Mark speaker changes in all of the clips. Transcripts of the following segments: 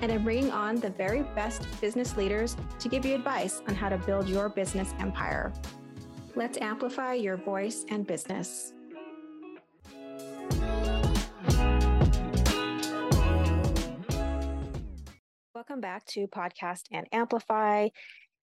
Speaker 1: and I'm bringing on the very best business leaders to give you advice on how to build your business empire. Let's amplify your voice and business. Welcome back to Podcast and Amplify.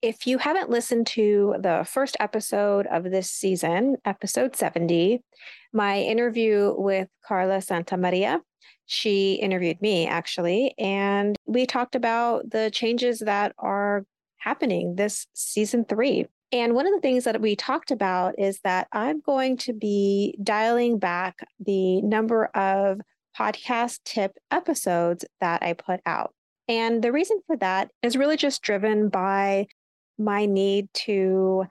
Speaker 1: If you haven't listened to the first episode of this season, episode 70, my interview with Carla Santamaria, she interviewed me actually, and we talked about the changes that are happening this season three. And one of the things that we talked about is that I'm going to be dialing back the number of podcast tip episodes that I put out. And the reason for that is really just driven by my need to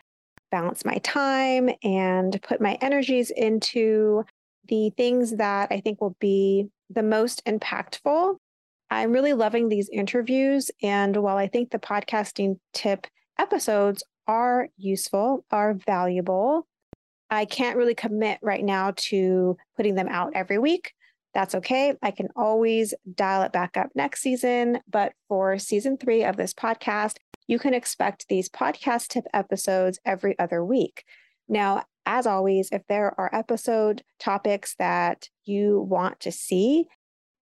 Speaker 1: balance my time and put my energies into the things that I think will be the most impactful. I'm really loving these interviews. And while I think the podcasting tip episodes are useful, are valuable, I can't really commit right now to putting them out every week. That's okay. I can always dial it back up next season. But for season three of this podcast, you can expect these podcast tip episodes every other week. Now, as always, if there are episode topics that you want to see,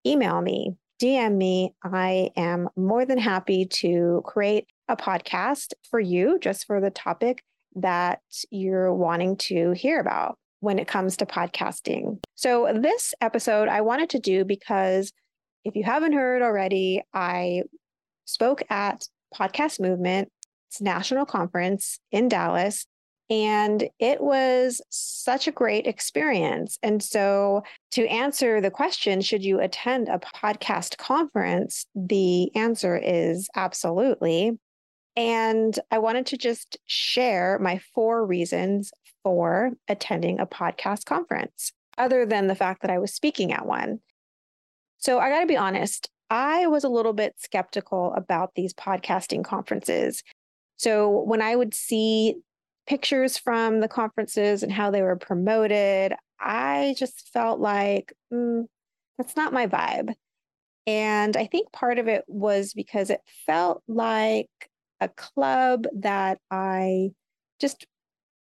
Speaker 1: email me, DM me. I am more than happy to create a podcast for you just for the topic that you're wanting to hear about when it comes to podcasting. So, this episode I wanted to do because if you haven't heard already, I spoke at Podcast Movement, it's national conference in Dallas and it was such a great experience. And so, to answer the question, should you attend a podcast conference? The answer is absolutely. And I wanted to just share my four reasons for attending a podcast conference, other than the fact that I was speaking at one. So, I got to be honest, I was a little bit skeptical about these podcasting conferences. So, when I would see pictures from the conferences and how they were promoted, I just felt like mm, that's not my vibe. And I think part of it was because it felt like a club that I just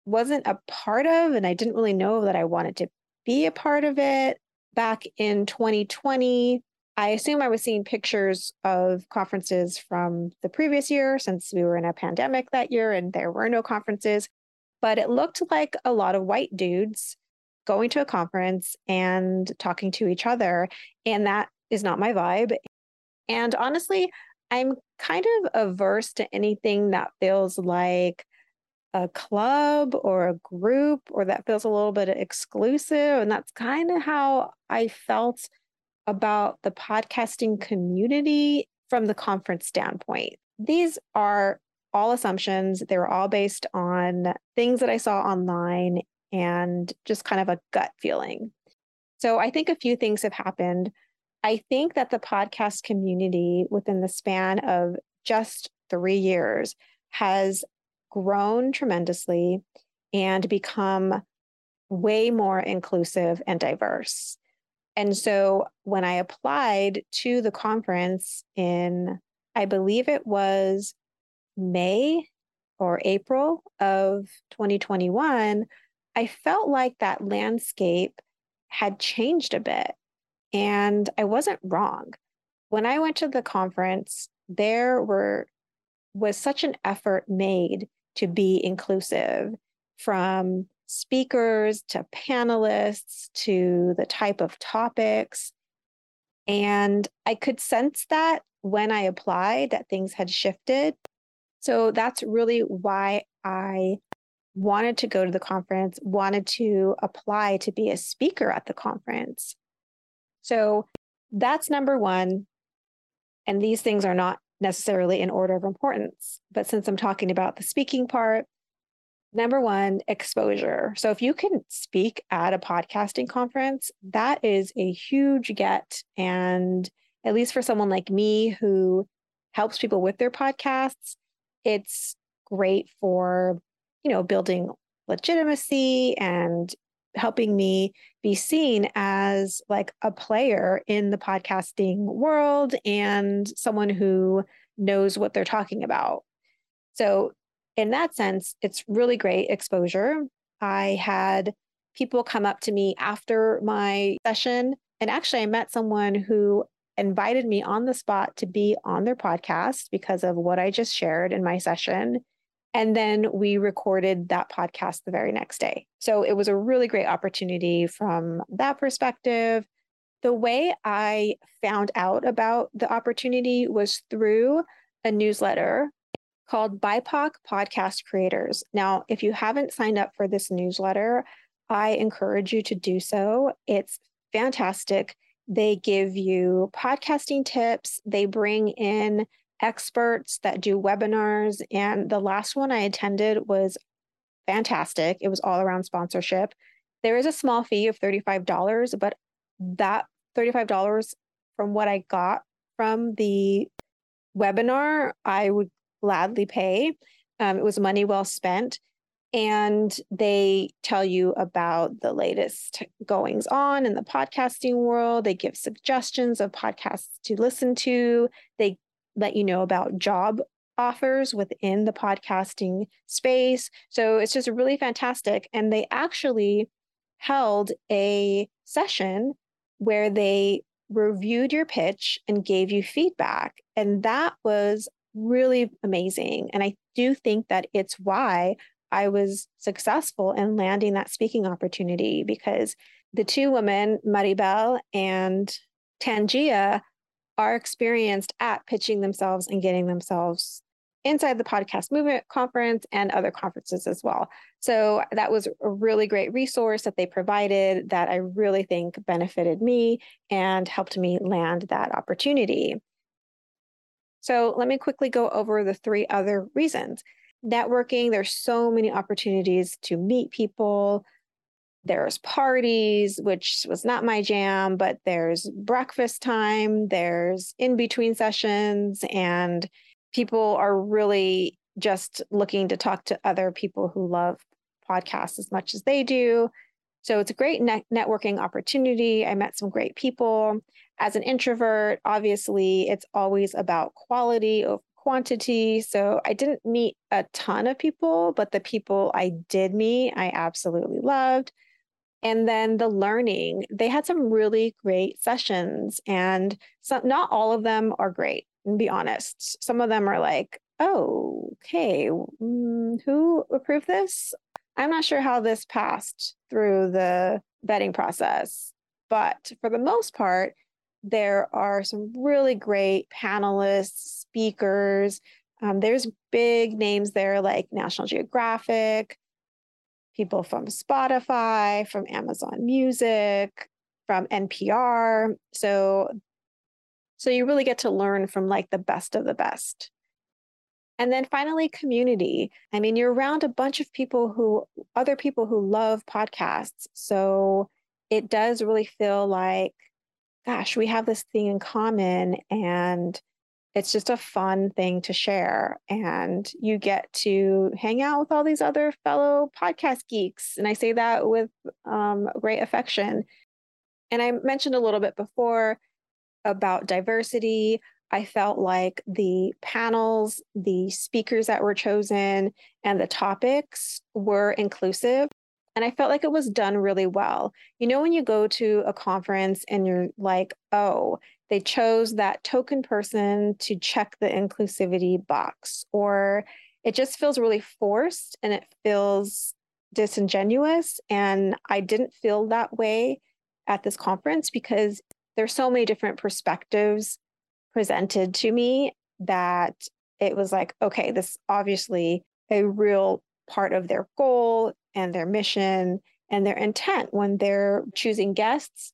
Speaker 1: wasn't a part of, and I didn't really know that I wanted to be a part of it. Back in 2020, I assume I was seeing pictures of conferences from the previous year since we were in a pandemic that year and there were no conferences. But it looked like a lot of white dudes going to a conference and talking to each other. And that is not my vibe. And honestly, I'm kind of averse to anything that feels like a club or a group or that feels a little bit exclusive. And that's kind of how I felt about the podcasting community from the conference standpoint. These are all assumptions. They were all based on things that I saw online and just kind of a gut feeling. So I think a few things have happened. I think that the podcast community within the span of just three years has grown tremendously and become way more inclusive and diverse. And so when I applied to the conference in, I believe it was May or April of 2021, I felt like that landscape had changed a bit. And I wasn't wrong. When I went to the conference, there were was such an effort made to be inclusive from speakers to panelists to the type of topics. And I could sense that when I applied that things had shifted. So that's really why I wanted to go to the conference, wanted to apply to be a speaker at the conference. So that's number one. And these things are not necessarily in order of importance. But since I'm talking about the speaking part, Number one, exposure. So if you can speak at a podcasting conference, that is a huge get. And at least for someone like me who helps people with their podcasts, it's great for, you know, building legitimacy and helping me be seen as like a player in the podcasting world and someone who knows what they're talking about. So in that sense, it's really great exposure. I had people come up to me after my session. And actually, I met someone who invited me on the spot to be on their podcast because of what I just shared in my session. And then we recorded that podcast the very next day. So it was a really great opportunity from that perspective. The way I found out about the opportunity was through a newsletter called BIPOC Podcast Creators. Now, if you haven't signed up for this newsletter, I encourage you to do so. It's fantastic. They give you podcasting tips, they bring in experts that do webinars. And the last one I attended was fantastic. It was all around sponsorship. There is a small fee of $35, but that $35 from what I got from the webinar, I would gladly pay. Um, it was money well spent. And they tell you about the latest goings on in the podcasting world. They give suggestions of podcasts to listen to. They let you know about job offers within the podcasting space. So it's just really fantastic. And they actually held a session where they reviewed your pitch and gave you feedback. And that was really amazing. And I do think that it's why I was successful in landing that speaking opportunity because the two women, Maribel and Tangia, are experienced at pitching themselves and getting themselves inside the podcast movement conference and other conferences as well. So that was a really great resource that they provided that I really think benefited me and helped me land that opportunity. So let me quickly go over the three other reasons. Networking, there's so many opportunities to meet people. There's parties, which was not my jam, but there's breakfast time, there's in between sessions, and people are really just looking to talk to other people who love podcasts as much as they do. So it's a great net- networking opportunity. I met some great people. As an introvert, obviously, it's always about quality over quantity. So I didn't meet a ton of people, but the people I did meet, I absolutely loved. And then the learning, they had some really great sessions, and some, not all of them are great, and be honest. Some of them are like, oh, okay, mm, who approved this? I'm not sure how this passed through the vetting process, but for the most part, there are some really great panelists, speakers. Um, there's big names there like National Geographic, people from Spotify, from Amazon Music, from NPR. So so you really get to learn from like the best of the best. And then finally, community. I mean, you're around a bunch of people who, other people who love podcasts. So it does really feel like gosh, we have this thing in common and it's just a fun thing to share. And you get to hang out with all these other fellow podcast geeks. And I say that with um, great affection. And I mentioned a little bit before about diversity. I felt like the panels, the speakers that were chosen, and the topics were inclusive. And I felt like it was done really well. You know, when you go to a conference and you're like, oh, they chose that token person to check the inclusivity box, or it just feels really forced and it feels disingenuous. And I didn't feel that way at this conference because there's so many different perspectives presented to me that it was like, okay, this obviously a real part of their goal and their mission and their intent when they're choosing guests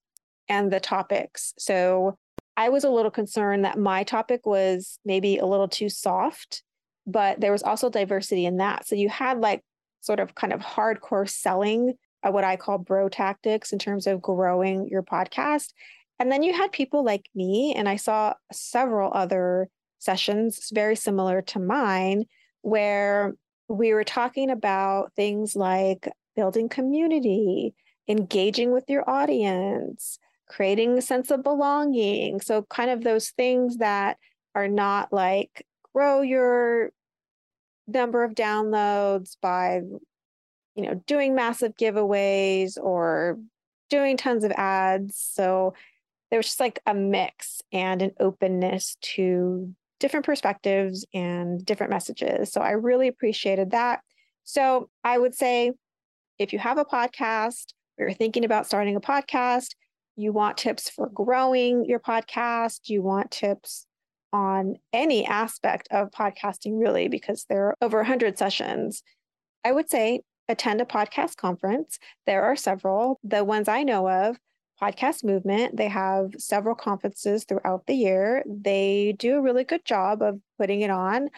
Speaker 1: and the topics. So I was a little concerned that my topic was maybe a little too soft, but there was also diversity in that. So you had like sort of kind of hardcore selling what I call bro tactics in terms of growing your podcast. And then you had people like me, and I saw several other sessions very similar to mine where we were talking about things like building community, engaging with your audience, creating a sense of belonging. So, kind of those things that are not like grow your number of downloads by you know doing massive giveaways or doing tons of ads so there was just like a mix and an openness to different perspectives and different messages. So I really appreciated that. So I would say if you have a podcast or you're thinking about starting a podcast, you want tips for growing your podcast, you want tips on any aspect of podcasting, really, because there are over 100 sessions. I would say attend a podcast conference. There are several. The ones I know of podcast movement. They have several conferences throughout the year. They do a really good job of putting it on.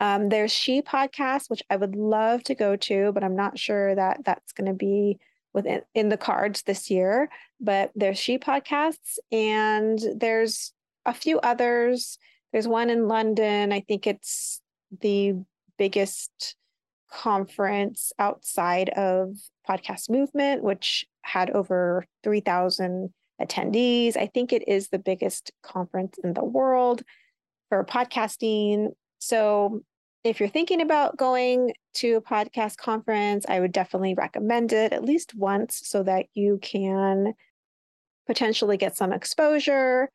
Speaker 1: Um, there's She Podcast, which I would love to go to, but I'm not sure that that's going to be within in the cards this year. But there's She Podcasts, and there's a few others. There's one in London. I think it's the biggest conference outside of podcast movement, which had over 3,000 attendees. I think it is the biggest conference in the world for podcasting. So if you're thinking about going to a podcast conference, I would definitely recommend it at least once so that you can potentially get some exposure,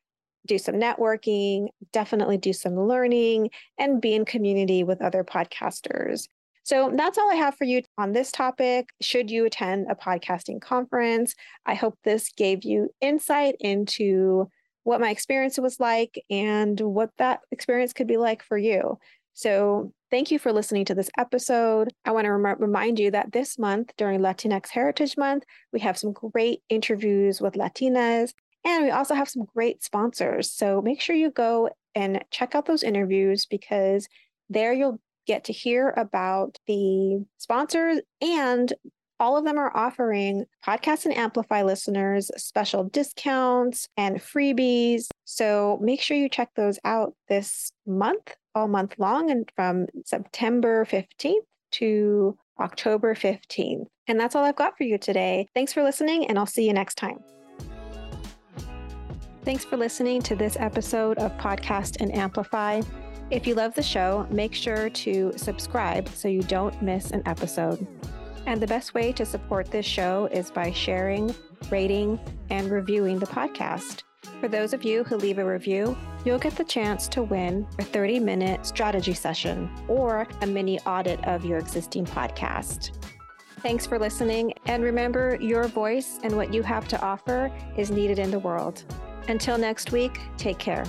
Speaker 1: do some networking, definitely do some learning, and be in community with other podcasters. So that's all I have for you on this topic. Should you attend a podcasting conference, I hope this gave you insight into what my experience was like and what that experience could be like for you. So, thank you for listening to this episode. I want to rem- remind you that this month, during Latinx Heritage Month, we have some great interviews with Latinas, and we also have some great sponsors. So, make sure you go and check out those interviews because there you'll get to hear about the sponsors and all of them are offering podcast and amplify listeners special discounts and freebies. So make sure you check those out this month all month long and from september 15th to october 15th and that's all i've got for you today. Thanks for listening and i'll see you next time. Thanks for listening to this episode of Podcast and Amplify. If you love the show, make sure to subscribe so you don't miss an episode. And the best way to support this show is by sharing, rating, and reviewing the podcast. For those of you who leave a review, you'll get the chance to win a 30 minute strategy session or a mini audit of your existing podcast. Thanks for listening, and remember your voice and what you have to offer is needed in the world. Until next week, take care.